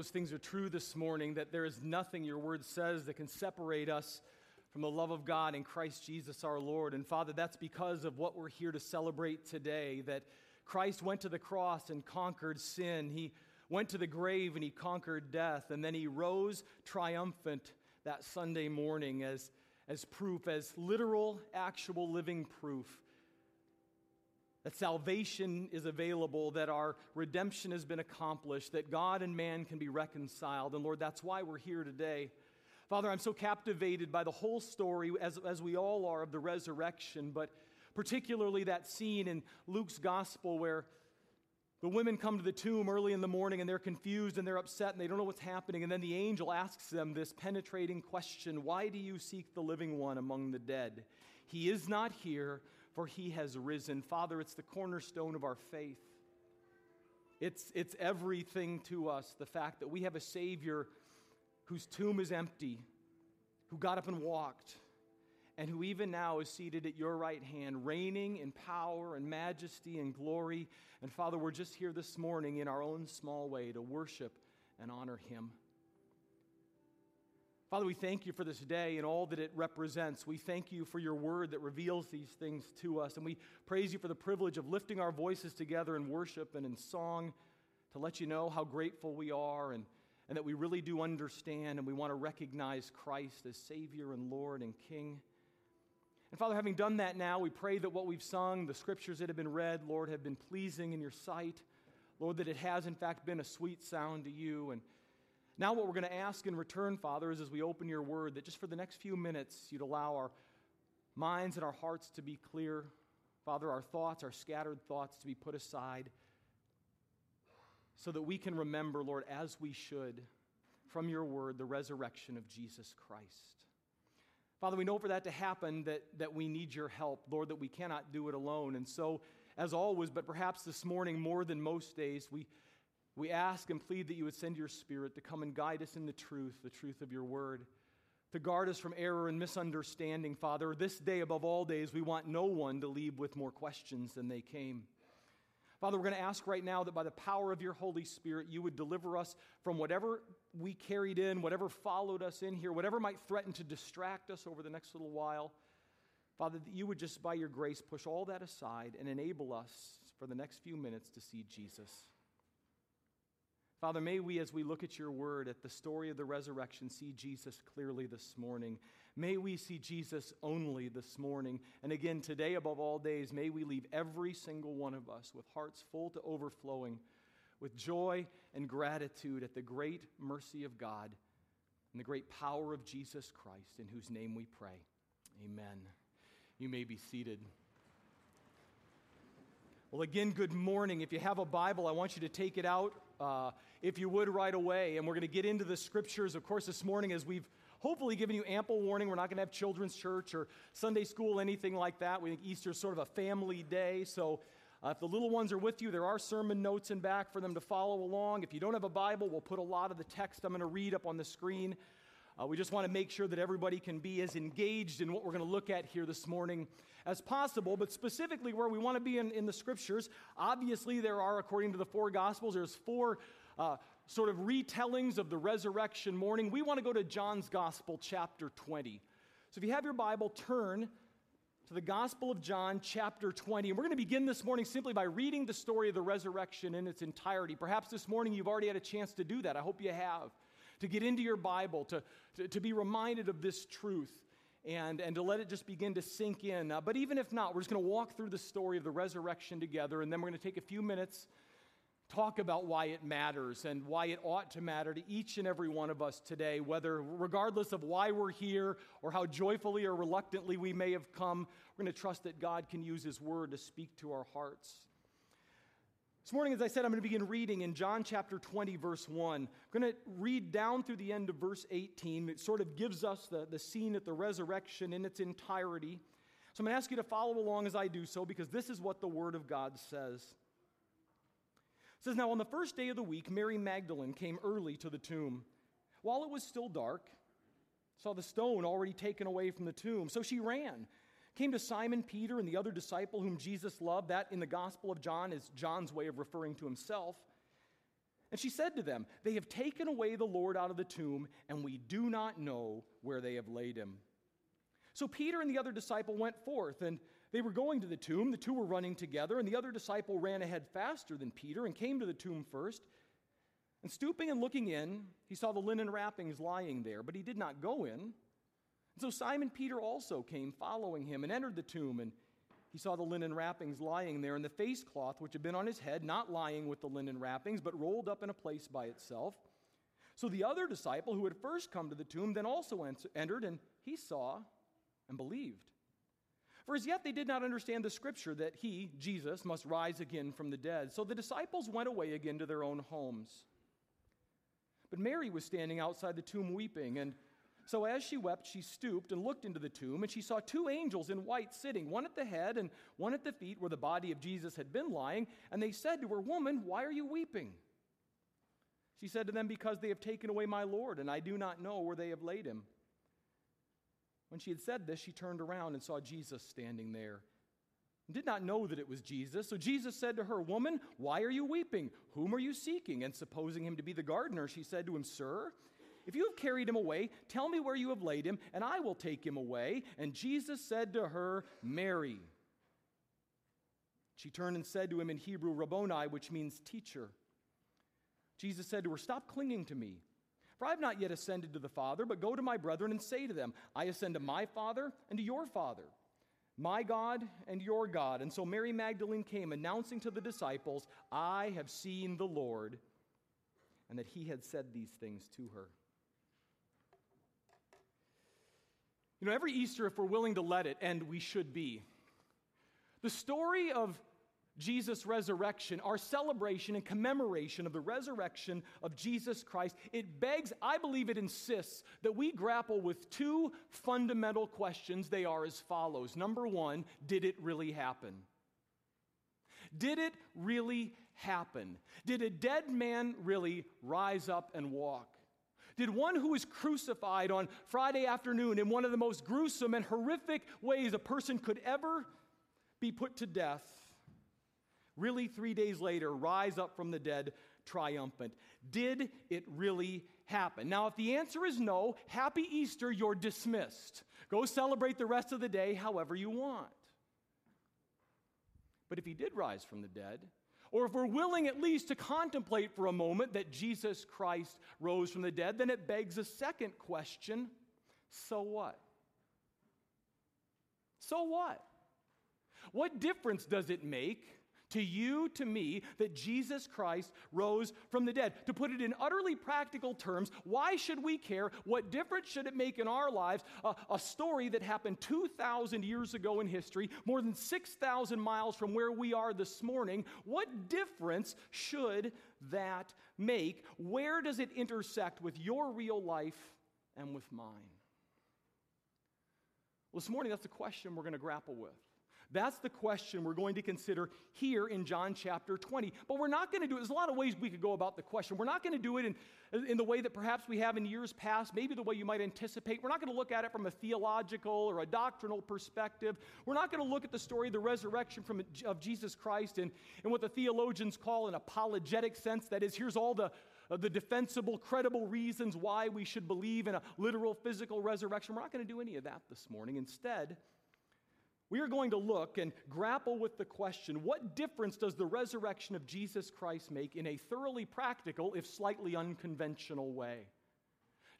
Those things are true this morning that there is nothing your word says that can separate us from the love of God in Christ Jesus our Lord. And Father, that's because of what we're here to celebrate today that Christ went to the cross and conquered sin. He went to the grave and he conquered death. And then he rose triumphant that Sunday morning as, as proof, as literal, actual living proof that salvation is available, that our redemption has been accomplished, that God and man can be reconciled. And Lord, that's why we're here today. Father, I'm so captivated by the whole story, as, as we all are, of the resurrection, but particularly that scene in Luke's gospel where the women come to the tomb early in the morning and they're confused and they're upset and they don't know what's happening. And then the angel asks them this penetrating question Why do you seek the living one among the dead? He is not here, for he has risen. Father, it's the cornerstone of our faith. It's, it's everything to us the fact that we have a Savior whose tomb is empty, who got up and walked, and who even now is seated at your right hand, reigning in power and majesty and glory. And Father, we're just here this morning in our own small way to worship and honor him. Father, we thank you for this day and all that it represents. We thank you for your word that reveals these things to us. And we praise you for the privilege of lifting our voices together in worship and in song to let you know how grateful we are and, and that we really do understand and we want to recognize Christ as Savior and Lord and King. And Father, having done that now, we pray that what we've sung, the scriptures that have been read, Lord, have been pleasing in your sight. Lord, that it has in fact been a sweet sound to you. And now, what we're going to ask in return, Father, is as we open your word, that just for the next few minutes, you'd allow our minds and our hearts to be clear. Father, our thoughts, our scattered thoughts to be put aside so that we can remember, Lord, as we should, from your word, the resurrection of Jesus Christ. Father, we know for that to happen that, that we need your help, Lord, that we cannot do it alone. And so, as always, but perhaps this morning more than most days, we we ask and plead that you would send your Spirit to come and guide us in the truth, the truth of your word, to guard us from error and misunderstanding, Father. This day, above all days, we want no one to leave with more questions than they came. Father, we're going to ask right now that by the power of your Holy Spirit, you would deliver us from whatever we carried in, whatever followed us in here, whatever might threaten to distract us over the next little while. Father, that you would just by your grace push all that aside and enable us for the next few minutes to see Jesus. Father, may we, as we look at your word, at the story of the resurrection, see Jesus clearly this morning. May we see Jesus only this morning. And again, today, above all days, may we leave every single one of us with hearts full to overflowing with joy and gratitude at the great mercy of God and the great power of Jesus Christ, in whose name we pray. Amen. You may be seated. Well, again, good morning. If you have a Bible, I want you to take it out, uh, if you would, right away. And we're going to get into the scriptures. Of course, this morning, as we've hopefully given you ample warning, we're not going to have children's church or Sunday school, anything like that. We think Easter is sort of a family day. So uh, if the little ones are with you, there are sermon notes in back for them to follow along. If you don't have a Bible, we'll put a lot of the text I'm going to read up on the screen. Uh, we just want to make sure that everybody can be as engaged in what we're going to look at here this morning as possible, but specifically where we want to be in, in the scriptures. Obviously, there are, according to the four gospels, there's four uh, sort of retellings of the resurrection morning. We want to go to John's gospel, chapter 20. So if you have your Bible, turn to the Gospel of John, chapter 20. And we're going to begin this morning simply by reading the story of the resurrection in its entirety. Perhaps this morning you've already had a chance to do that. I hope you have to get into your Bible, to, to, to be reminded of this truth. And, and to let it just begin to sink in. Uh, but even if not, we're just going to walk through the story of the resurrection together, and then we're going to take a few minutes, talk about why it matters and why it ought to matter to each and every one of us today, whether regardless of why we're here or how joyfully or reluctantly we may have come, we're going to trust that God can use His word to speak to our hearts. This morning, as I said, I'm going to begin reading in John chapter 20, verse 1. I'm going to read down through the end of verse 18. It sort of gives us the, the scene at the resurrection in its entirety. So I'm going to ask you to follow along as I do so because this is what the Word of God says. It says, Now on the first day of the week, Mary Magdalene came early to the tomb. While it was still dark, saw the stone already taken away from the tomb. So she ran came to Simon Peter and the other disciple whom Jesus loved. That in the Gospel of John is John's way of referring to himself. And she said to them, They have taken away the Lord out of the tomb, and we do not know where they have laid him. So Peter and the other disciple went forth, and they were going to the tomb. The two were running together, and the other disciple ran ahead faster than Peter and came to the tomb first. And stooping and looking in, he saw the linen wrappings lying there, but he did not go in. And so Simon Peter also came following him and entered the tomb, and he saw the linen wrappings lying there, and the face cloth which had been on his head, not lying with the linen wrappings, but rolled up in a place by itself. So the other disciple who had first come to the tomb then also entered, and he saw and believed. For as yet they did not understand the scripture that he, Jesus, must rise again from the dead. So the disciples went away again to their own homes. But Mary was standing outside the tomb weeping, and so as she wept, she stooped and looked into the tomb, and she saw two angels in white sitting, one at the head and one at the feet where the body of Jesus had been lying. And they said to her, Woman, why are you weeping? She said to them, Because they have taken away my Lord, and I do not know where they have laid him. When she had said this, she turned around and saw Jesus standing there. And did not know that it was Jesus. So Jesus said to her, Woman, why are you weeping? Whom are you seeking? And supposing him to be the gardener, she said to him, Sir, if you have carried him away, tell me where you have laid him, and I will take him away. And Jesus said to her, Mary. She turned and said to him in Hebrew, Rabboni, which means teacher. Jesus said to her, Stop clinging to me. For I have not yet ascended to the Father, but go to my brethren and say to them, I ascend to my Father and to your Father, my God and your God. And so Mary Magdalene came, announcing to the disciples, I have seen the Lord, and that he had said these things to her. You know, every Easter, if we're willing to let it, and we should be, the story of Jesus' resurrection, our celebration and commemoration of the resurrection of Jesus Christ, it begs, I believe it insists, that we grapple with two fundamental questions. They are as follows Number one, did it really happen? Did it really happen? Did a dead man really rise up and walk? Did one who was crucified on Friday afternoon in one of the most gruesome and horrific ways a person could ever be put to death, really three days later rise up from the dead triumphant? Did it really happen? Now, if the answer is no, happy Easter, you're dismissed. Go celebrate the rest of the day however you want. But if he did rise from the dead, or if we're willing at least to contemplate for a moment that Jesus Christ rose from the dead, then it begs a second question so what? So what? What difference does it make to you, to me, that Jesus Christ rose from the dead. To put it in utterly practical terms, why should we care? What difference should it make in our lives? A story that happened 2,000 years ago in history, more than 6,000 miles from where we are this morning. What difference should that make? Where does it intersect with your real life and with mine? Well, this morning, that's the question we're going to grapple with. That's the question we're going to consider here in John chapter 20. But we're not going to do it. There's a lot of ways we could go about the question. We're not going to do it in, in the way that perhaps we have in years past, maybe the way you might anticipate. We're not going to look at it from a theological or a doctrinal perspective. We're not going to look at the story of the resurrection from, of Jesus Christ in, in what the theologians call an apologetic sense. That is, here's all the the defensible, credible reasons why we should believe in a literal physical resurrection. We're not going to do any of that this morning. Instead, we are going to look and grapple with the question what difference does the resurrection of Jesus Christ make in a thoroughly practical, if slightly unconventional way?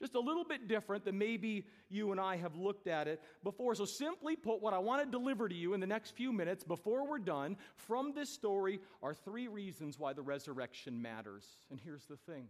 Just a little bit different than maybe you and I have looked at it before. So, simply put, what I want to deliver to you in the next few minutes before we're done from this story are three reasons why the resurrection matters. And here's the thing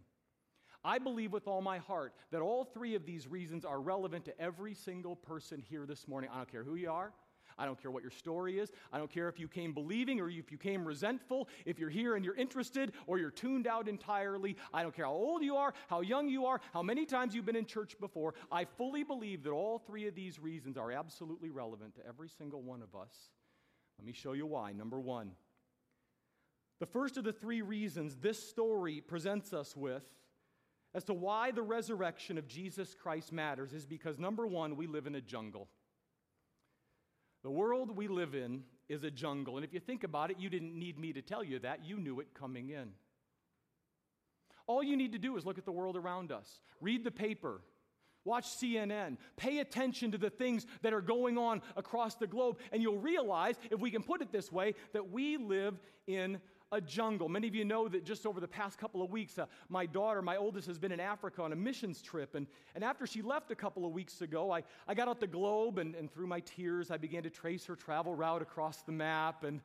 I believe with all my heart that all three of these reasons are relevant to every single person here this morning. I don't care who you are. I don't care what your story is. I don't care if you came believing or if you came resentful, if you're here and you're interested or you're tuned out entirely. I don't care how old you are, how young you are, how many times you've been in church before. I fully believe that all three of these reasons are absolutely relevant to every single one of us. Let me show you why. Number one, the first of the three reasons this story presents us with as to why the resurrection of Jesus Christ matters is because, number one, we live in a jungle. The world we live in is a jungle. And if you think about it, you didn't need me to tell you that. You knew it coming in. All you need to do is look at the world around us, read the paper, watch CNN, pay attention to the things that are going on across the globe, and you'll realize, if we can put it this way, that we live in a jungle. Many of you know that just over the past couple of weeks, uh, my daughter, my oldest, has been in Africa on a missions trip. And, and after she left a couple of weeks ago, I, I got out the globe, and, and through my tears, I began to trace her travel route across the map. And,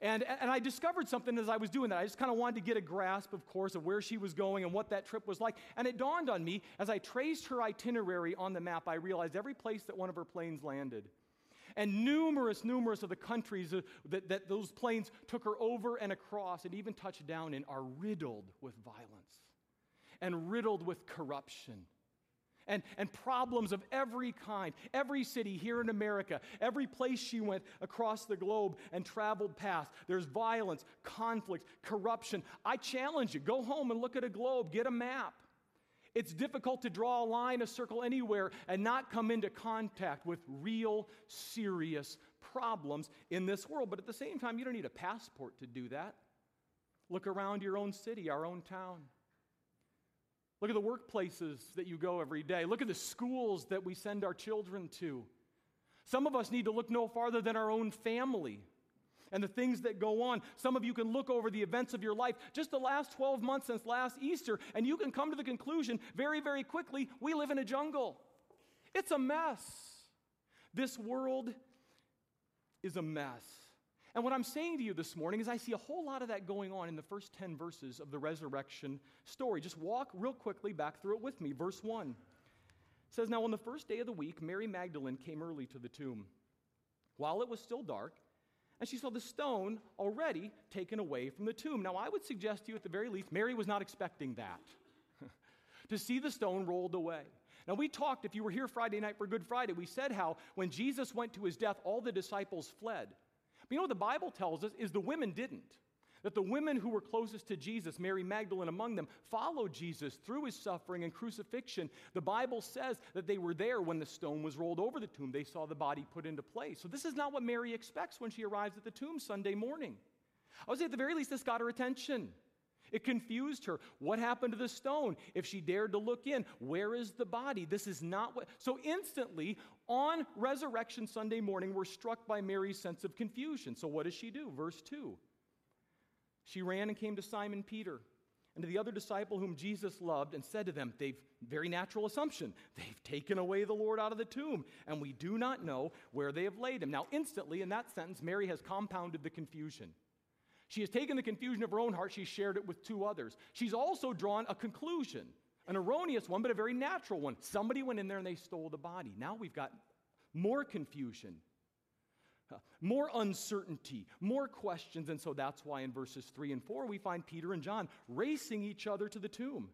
and, and I discovered something as I was doing that. I just kind of wanted to get a grasp, of course, of where she was going and what that trip was like. And it dawned on me as I traced her itinerary on the map, I realized every place that one of her planes landed and numerous, numerous of the countries that, that those planes took her over and across and even touched down in are riddled with violence and riddled with corruption. And, and problems of every kind. Every city here in America, every place she went across the globe and traveled past, there's violence, conflict, corruption. I challenge you go home and look at a globe, get a map. It's difficult to draw a line, a circle anywhere, and not come into contact with real, serious problems in this world. But at the same time, you don't need a passport to do that. Look around your own city, our own town. Look at the workplaces that you go every day. Look at the schools that we send our children to. Some of us need to look no farther than our own family and the things that go on. Some of you can look over the events of your life just the last 12 months since last Easter, and you can come to the conclusion very, very quickly we live in a jungle. It's a mess. This world is a mess. And what I'm saying to you this morning is, I see a whole lot of that going on in the first 10 verses of the resurrection story. Just walk real quickly back through it with me. Verse 1 says, Now on the first day of the week, Mary Magdalene came early to the tomb. While it was still dark, and she saw the stone already taken away from the tomb. Now, I would suggest to you, at the very least, Mary was not expecting that to see the stone rolled away. Now, we talked, if you were here Friday night for Good Friday, we said how when Jesus went to his death, all the disciples fled. But you know what the Bible tells us is the women didn't. That the women who were closest to Jesus, Mary Magdalene among them, followed Jesus through his suffering and crucifixion. The Bible says that they were there when the stone was rolled over the tomb. They saw the body put into place. So, this is not what Mary expects when she arrives at the tomb Sunday morning. I would say, at the very least, this got her attention. It confused her. What happened to the stone? If she dared to look in, where is the body? This is not what. So, instantly, on Resurrection Sunday morning, we're struck by Mary's sense of confusion. So, what does she do? Verse 2 she ran and came to Simon Peter and to the other disciple whom Jesus loved and said to them, They've, very natural assumption, they've taken away the Lord out of the tomb, and we do not know where they have laid him. Now, instantly, in that sentence, Mary has compounded the confusion. She has taken the confusion of her own heart, she shared it with two others. She's also drawn a conclusion, an erroneous one, but a very natural one. Somebody went in there and they stole the body. Now we've got more confusion more uncertainty, more questions. And so that's why in verses 3 and 4 we find Peter and John racing each other to the tomb.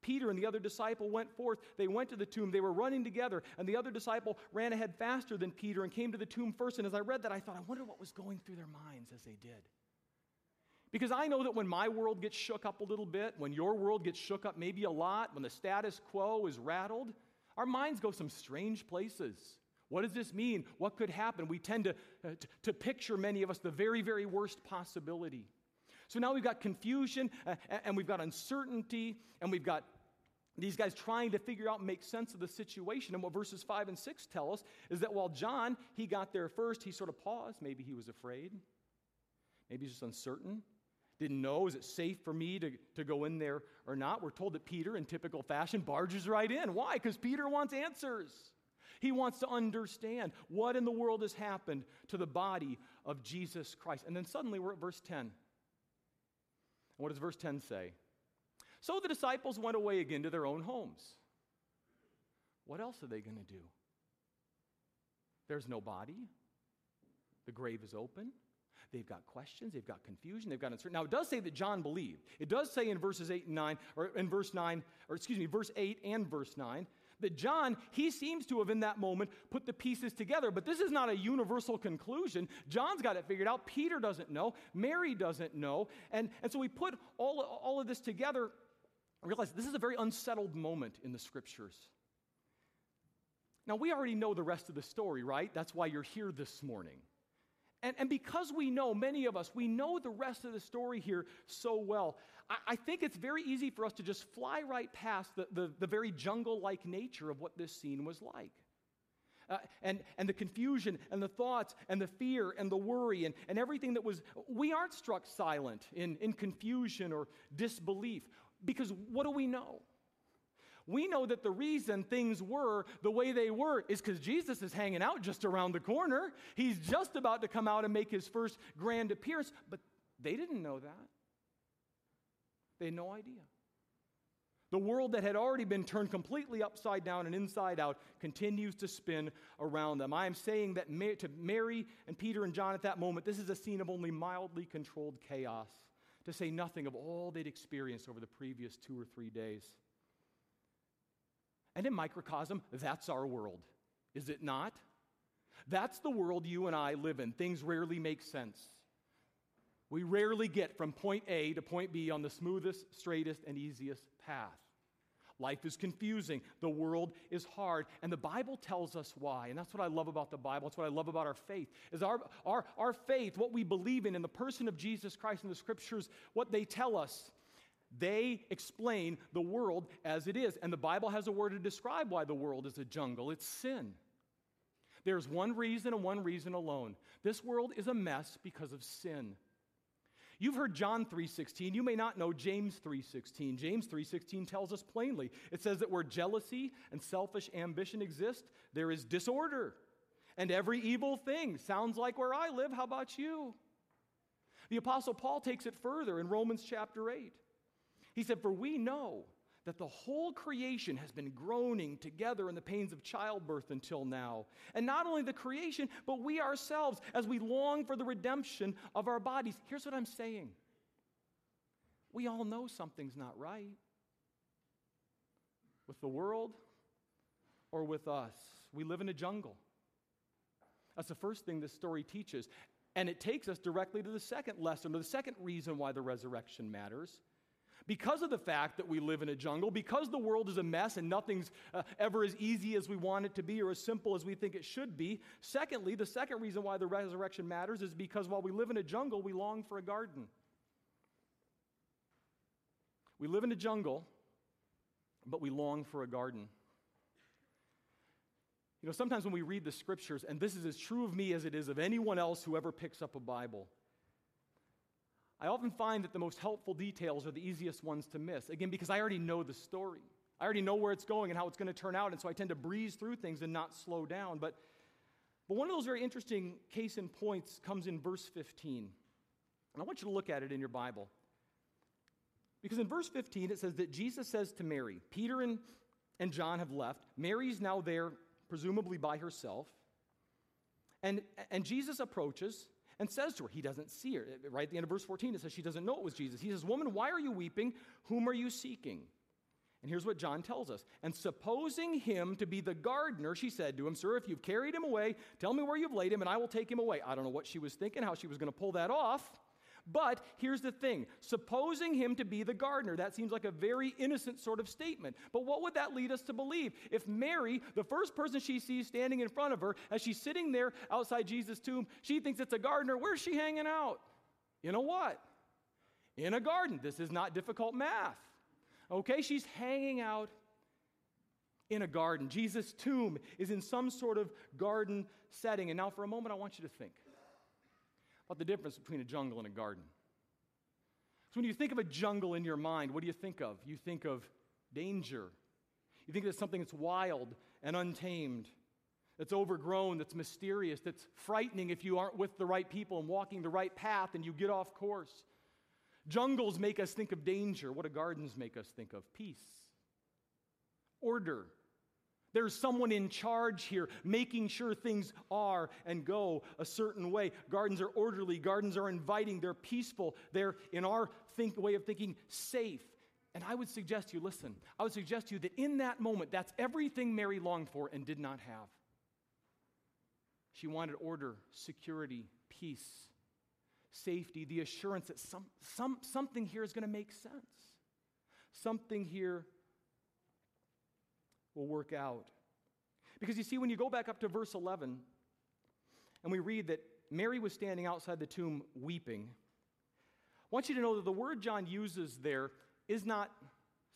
Peter and the other disciple went forth. They went to the tomb. They were running together, and the other disciple ran ahead faster than Peter and came to the tomb first. And as I read that, I thought, I wonder what was going through their minds as they did. Because I know that when my world gets shook up a little bit, when your world gets shook up maybe a lot, when the status quo is rattled, our minds go some strange places. What does this mean? What could happen? We tend to, uh, to, to, picture, many of us, the very, very worst possibility. So now we've got confusion uh, and we've got uncertainty and we've got these guys trying to figure out and make sense of the situation. And what verses 5 and 6 tell us is that while John, he got there first, he sort of paused. Maybe he was afraid. Maybe he's just uncertain. Didn't know, is it safe for me to, to go in there or not? We're told that Peter, in typical fashion, barges right in. Why? Because Peter wants answers. He wants to understand what in the world has happened to the body of Jesus Christ. And then suddenly we're at verse 10. what does verse 10 say? So the disciples went away again to their own homes. What else are they going to do? There's no body. The grave is open. They've got questions, they've got confusion, they've got uncertainty. Now, it does say that John believed. It does say in verses 8 and 9, or in verse 9, or excuse me, verse 8 and verse 9, that John, he seems to have in that moment put the pieces together, but this is not a universal conclusion. John's got it figured out. Peter doesn't know. Mary doesn't know. And, and so we put all, all of this together realize this is a very unsettled moment in the scriptures. Now, we already know the rest of the story, right? That's why you're here this morning. And, and because we know, many of us, we know the rest of the story here so well, I, I think it's very easy for us to just fly right past the, the, the very jungle like nature of what this scene was like. Uh, and, and the confusion and the thoughts and the fear and the worry and, and everything that was, we aren't struck silent in, in confusion or disbelief because what do we know? We know that the reason things were the way they were is because Jesus is hanging out just around the corner. He's just about to come out and make his first grand appearance, but they didn't know that. They had no idea. The world that had already been turned completely upside down and inside out continues to spin around them. I am saying that to Mary and Peter and John at that moment, this is a scene of only mildly controlled chaos, to say nothing of all they'd experienced over the previous two or three days. And in microcosm, that's our world, is it not? That's the world you and I live in. Things rarely make sense. We rarely get from point A to point B on the smoothest, straightest, and easiest path. Life is confusing. The world is hard. And the Bible tells us why. And that's what I love about the Bible. That's what I love about our faith. Is our, our, our faith, what we believe in in the person of Jesus Christ in the scriptures, what they tell us they explain the world as it is. And the Bible has a word to describe why the world is a jungle it's sin. There's one reason and one reason alone. This world is a mess because of sin. You've heard John 3:16. You may not know James 3:16. James 3:16 tells us plainly. It says that where jealousy and selfish ambition exist, there is disorder. And every evil thing sounds like where I live. How about you? The apostle Paul takes it further in Romans chapter 8. He said, For we know that the whole creation has been groaning together in the pains of childbirth until now. And not only the creation, but we ourselves as we long for the redemption of our bodies. Here's what I'm saying we all know something's not right with the world or with us. We live in a jungle. That's the first thing this story teaches. And it takes us directly to the second lesson, or the second reason why the resurrection matters because of the fact that we live in a jungle, because the world is a mess and nothing's uh, ever as easy as we want it to be or as simple as we think it should be. Secondly, the second reason why the resurrection matters is because while we live in a jungle, we long for a garden. We live in a jungle, but we long for a garden. You know, sometimes when we read the scriptures, and this is as true of me as it is of anyone else who ever picks up a Bible, I often find that the most helpful details are the easiest ones to miss. Again, because I already know the story. I already know where it's going and how it's going to turn out, and so I tend to breeze through things and not slow down. But, but one of those very interesting case in points comes in verse 15. And I want you to look at it in your Bible. Because in verse 15, it says that Jesus says to Mary, Peter and, and John have left. Mary's now there, presumably by herself. And, and Jesus approaches and says to her, he doesn't see her. Right at the end of verse 14, it says she doesn't know it was Jesus. He says, Woman, why are you weeping? Whom are you seeking? And here's what John tells us. And supposing him to be the gardener, she said to him, Sir, if you've carried him away, tell me where you've laid him, and I will take him away. I don't know what she was thinking, how she was going to pull that off. But here's the thing supposing him to be the gardener, that seems like a very innocent sort of statement. But what would that lead us to believe? If Mary, the first person she sees standing in front of her, as she's sitting there outside Jesus' tomb, she thinks it's a gardener, where's she hanging out? You know what? In a garden. This is not difficult math. Okay, she's hanging out in a garden. Jesus' tomb is in some sort of garden setting. And now, for a moment, I want you to think about the difference between a jungle and a garden. So, when you think of a jungle in your mind, what do you think of? You think of danger. You think of something that's wild and untamed, that's overgrown, that's mysterious, that's frightening if you aren't with the right people and walking the right path and you get off course. Jungles make us think of danger. What do gardens make us think of? Peace, order, there's someone in charge here, making sure things are and go a certain way. Gardens are orderly, gardens are inviting, they're peaceful, they're, in our think, way of thinking, safe. And I would suggest you, listen, I would suggest you that in that moment, that's everything Mary longed for and did not have. She wanted order, security, peace, safety, the assurance that some, some, something here is going to make sense. Something here will work out. Because you see, when you go back up to verse 11, and we read that Mary was standing outside the tomb weeping. I want you to know that the word John uses there is not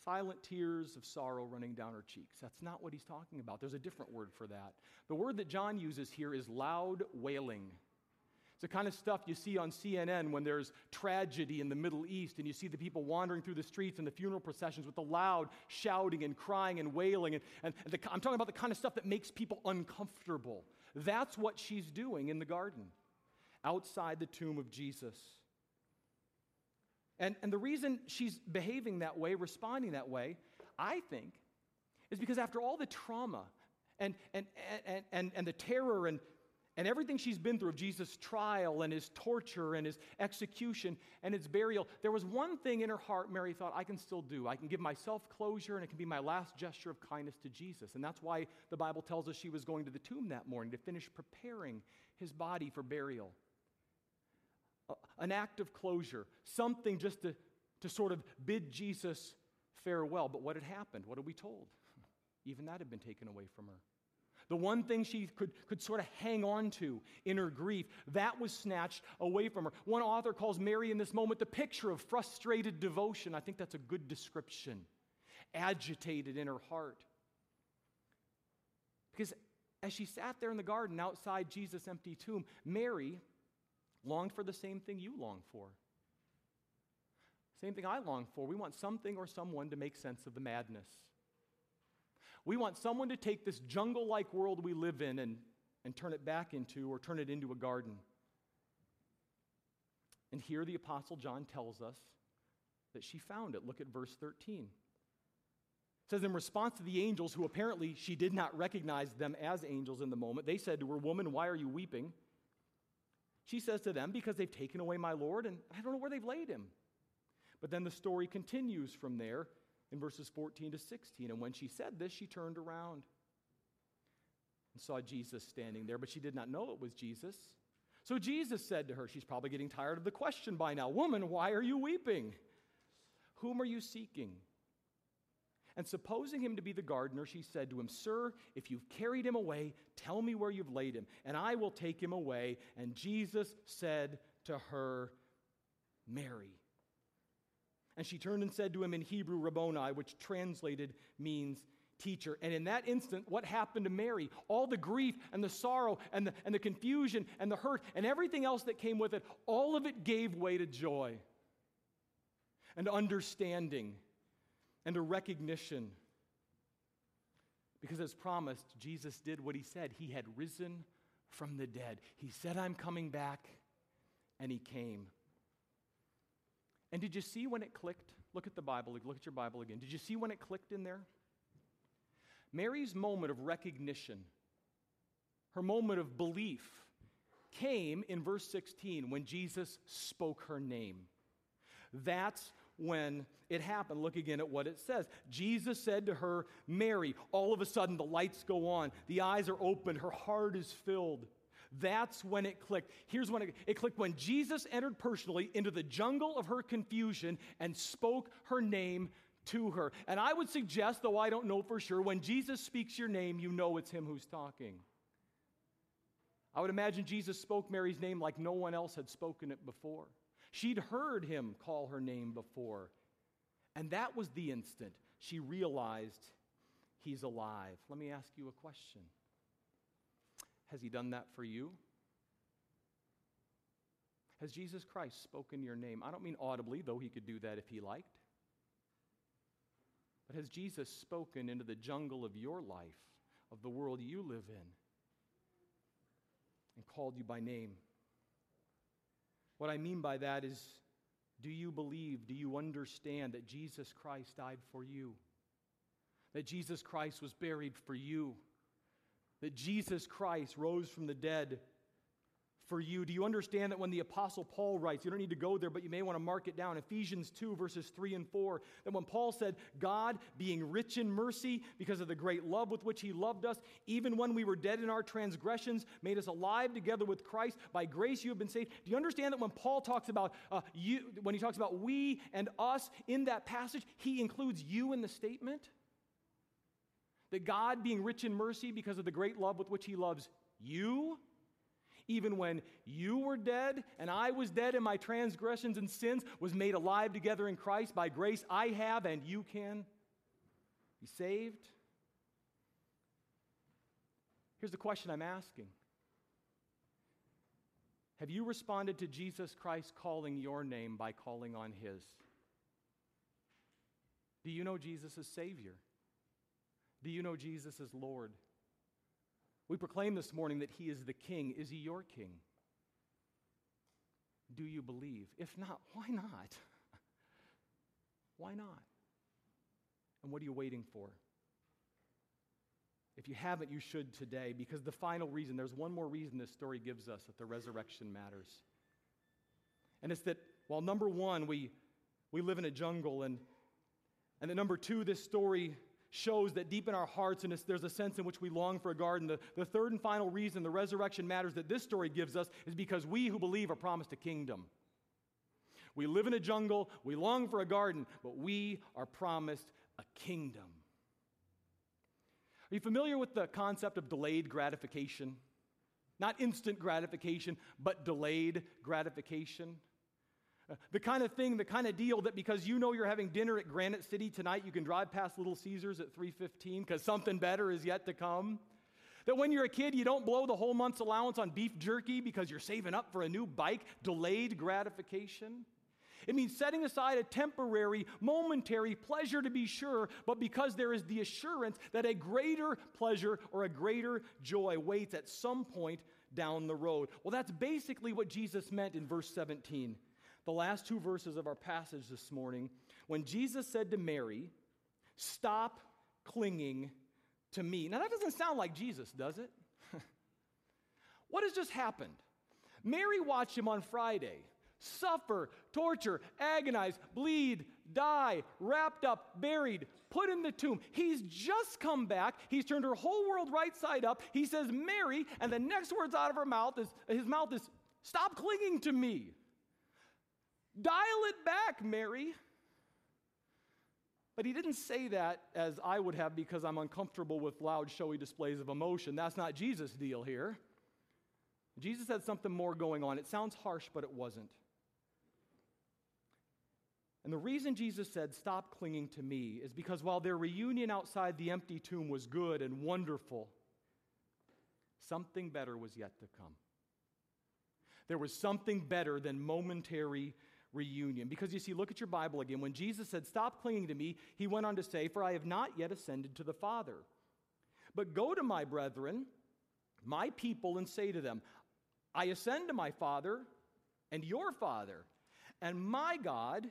silent tears of sorrow running down her cheeks. That's not what he's talking about. There's a different word for that. The word that John uses here is loud wailing. The kind of stuff you see on CNN when there's tragedy in the Middle East and you see the people wandering through the streets and the funeral processions with the loud shouting and crying and wailing. And, and the, I'm talking about the kind of stuff that makes people uncomfortable. That's what she's doing in the garden, outside the tomb of Jesus. And, and the reason she's behaving that way, responding that way, I think, is because after all the trauma and, and, and, and, and the terror and, and everything she's been through of Jesus' trial and his torture and his execution and his burial, there was one thing in her heart Mary thought, I can still do. I can give myself closure and it can be my last gesture of kindness to Jesus. And that's why the Bible tells us she was going to the tomb that morning to finish preparing his body for burial an act of closure, something just to, to sort of bid Jesus farewell. But what had happened? What are we told? Even that had been taken away from her. The one thing she could, could sort of hang on to in her grief, that was snatched away from her. One author calls Mary in this moment the picture of frustrated devotion. I think that's a good description. Agitated in her heart. Because as she sat there in the garden outside Jesus' empty tomb, Mary, longed for the same thing you long for. Same thing I long for. We want something or someone to make sense of the madness. We want someone to take this jungle like world we live in and, and turn it back into or turn it into a garden. And here the Apostle John tells us that she found it. Look at verse 13. It says, in response to the angels, who apparently she did not recognize them as angels in the moment, they said to her, Woman, why are you weeping? She says to them, Because they've taken away my Lord, and I don't know where they've laid him. But then the story continues from there in verses 14 to 16. And when she said this, she turned around and saw Jesus standing there, but she did not know it was Jesus. So Jesus said to her, She's probably getting tired of the question by now Woman, why are you weeping? Whom are you seeking? And supposing him to be the gardener, she said to him, Sir, if you've carried him away, tell me where you've laid him, and I will take him away. And Jesus said to her, Mary. And she turned and said to him in Hebrew, Rabboni, which translated means teacher. And in that instant, what happened to Mary? All the grief and the sorrow and the, and the confusion and the hurt and everything else that came with it, all of it gave way to joy and understanding and a recognition. Because, as promised, Jesus did what he said. He had risen from the dead. He said, I'm coming back, and he came. And did you see when it clicked? Look at the Bible, look at your Bible again. Did you see when it clicked in there? Mary's moment of recognition, her moment of belief, came in verse 16 when Jesus spoke her name. That's when it happened. Look again at what it says. Jesus said to her, Mary. All of a sudden, the lights go on, the eyes are opened, her heart is filled. That's when it clicked. Here's when it, it, clicked when Jesus entered personally into the jungle of her confusion and spoke her name to her. And I would suggest, though I don't know for sure, when Jesus speaks your name, you know it's him who's talking. I would imagine Jesus spoke Mary's name like no one else had spoken it before. She'd heard him call her name before. And that was the instant she realized he's alive. Let me ask you a question Has he done that for you? Has Jesus Christ spoken your name? I don't mean audibly, though he could do that if he liked. But has Jesus spoken into the jungle of your life, of the world you live in, and called you by name? What I mean by that is do you believe, do you understand that Jesus Christ died for you? That Jesus Christ was buried for you? That Jesus Christ rose from the dead for you. Do you understand that when the Apostle Paul writes, you don't need to go there, but you may want to mark it down, Ephesians 2, verses 3 and 4, that when Paul said, God, being rich in mercy because of the great love with which he loved us, even when we were dead in our transgressions, made us alive together with Christ. By grace you have been saved. Do you understand that when Paul talks about uh, you, when he talks about we and us in that passage, he includes you in the statement? That God, being rich in mercy because of the great love with which he loves you, even when you were dead and I was dead in my transgressions and sins, was made alive together in Christ. By grace I have, and you can be saved. Here's the question I'm asking Have you responded to Jesus Christ calling your name by calling on his? Do you know Jesus as Savior? Do you know Jesus as Lord? We proclaim this morning that He is the King. Is He your King? Do you believe? If not, why not? why not? And what are you waiting for? If you haven't, you should today, because the final reason, there's one more reason this story gives us that the resurrection matters. And it's that while number one, we, we live in a jungle, and, and that number two, this story shows that deep in our hearts, and there's a sense in which we long for a garden. The, the third and final reason the resurrection matters that this story gives us is because we who believe are promised a kingdom. We live in a jungle, we long for a garden, but we are promised a kingdom. Are you familiar with the concept of delayed gratification? Not instant gratification, but delayed gratification. The kind of thing, the kind of deal that because you know you're having dinner at Granite City tonight, you can drive past Little Caesars at 3:15 because something better is yet to come. That when you're a kid, you don't blow the whole month's allowance on beef jerky because you're saving up for a new bike, delayed gratification. It means setting aside a temporary, momentary pleasure to be sure, but because there is the assurance that a greater pleasure or a greater joy waits at some point down the road. Well, that's basically what Jesus meant in verse 17 the last two verses of our passage this morning, when Jesus said to Mary, Stop clinging to me. Now, that doesn't sound like Jesus, does it? what has just happened? Mary watched him on Friday suffer, torture, agonize, bleed, die, wrapped up, buried, put in the tomb. He's just come back. He's turned her whole world right side up. He says, Mary, and the next words out of her mouth is, his mouth is, Stop clinging to me. Dial it back, Mary. But he didn't say that as I would have because I'm uncomfortable with loud, showy displays of emotion. That's not Jesus' deal here. Jesus had something more going on. It sounds harsh, but it wasn't. And the reason Jesus said, Stop clinging to me, is because while their reunion outside the empty tomb was good and wonderful, something better was yet to come. There was something better than momentary reunion. Because you see, look at your Bible again. When Jesus said, Stop clinging to me, he went on to say, For I have not yet ascended to the Father. But go to my brethren, my people, and say to them, I ascend to my Father and your Father, and my God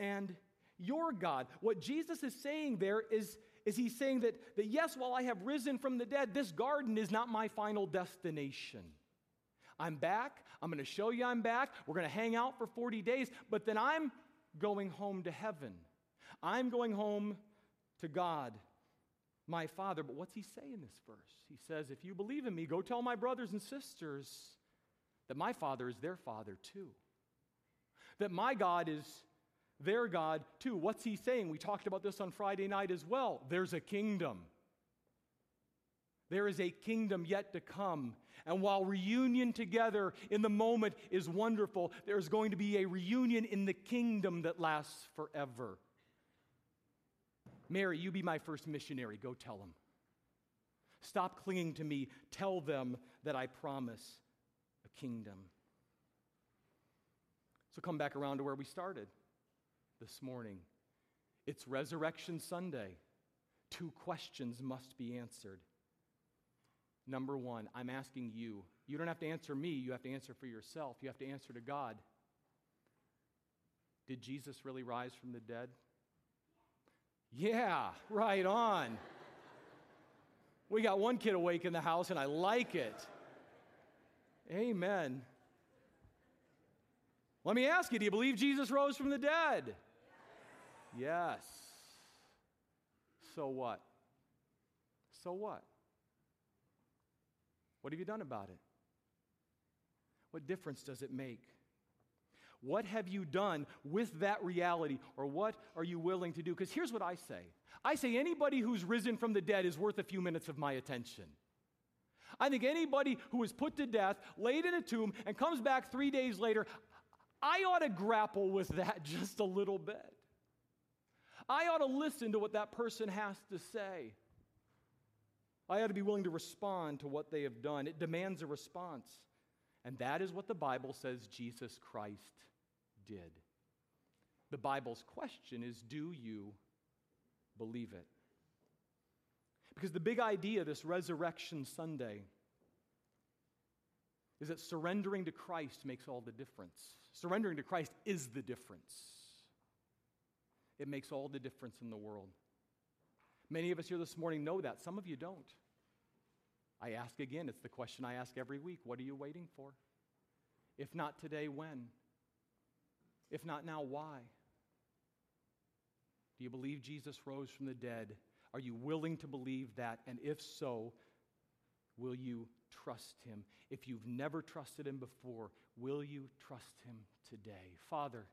and your God. What Jesus is saying there is, is he's saying that, that yes, while I have risen from the dead, this garden is not my final destination. I'm back. I'm going to show you I'm back. We're going to hang out for 40 days, but then I'm going home to heaven. I'm going home to God, my Father. But what's he say in this verse? He says, If you believe in me, go tell my brothers and sisters that my Father is their Father too. That my God is their God too. What's he saying? We talked about this on Friday night as well. There's a kingdom. There is a kingdom yet to come. And while reunion together in the moment is wonderful, there's going to be a reunion in the kingdom that lasts forever. Mary, you be my first missionary. Go tell them. Stop clinging to me. Tell them that I promise a kingdom. So come back around to where we started this morning. It's Resurrection Sunday. Two questions must be answered. Number one, I'm asking you. You don't have to answer me, you have to answer for yourself. You have to answer to God. Did Jesus really rise from the dead? Yeah, right on. We got one kid awake in the house, and I like it. Amen. Let me ask you do you believe Jesus rose from the dead? Yes. yes. So what? So what? What have you done about it? What difference does it make? What have you done with that reality, or what are you willing to do? Because here's what I say I say anybody who's risen from the dead is worth a few minutes of my attention. I think anybody who is put to death, laid in a tomb, and comes back three days later, I ought to grapple with that just a little bit. I ought to listen to what that person has to say. I ought to be willing to respond to what they have done. It demands a response. And that is what the Bible says Jesus Christ did. The Bible's question is do you believe it? Because the big idea this Resurrection Sunday is that surrendering to Christ makes all the difference. Surrendering to Christ is the difference. It makes all the difference in the world. Many of us here this morning know that. Some of you don't. I ask again, it's the question I ask every week what are you waiting for? If not today, when? If not now, why? Do you believe Jesus rose from the dead? Are you willing to believe that? And if so, will you trust him? If you've never trusted him before, will you trust him today? Father,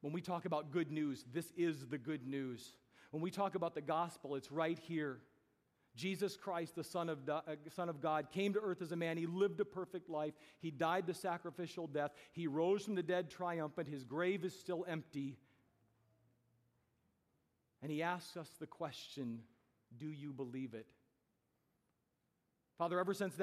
when we talk about good news, this is the good news. When we talk about the gospel, it's right here. Jesus Christ, the Son of, uh, Son of God, came to earth as a man. He lived a perfect life. He died the sacrificial death. He rose from the dead triumphant. His grave is still empty. And he asks us the question do you believe it? Father, ever since that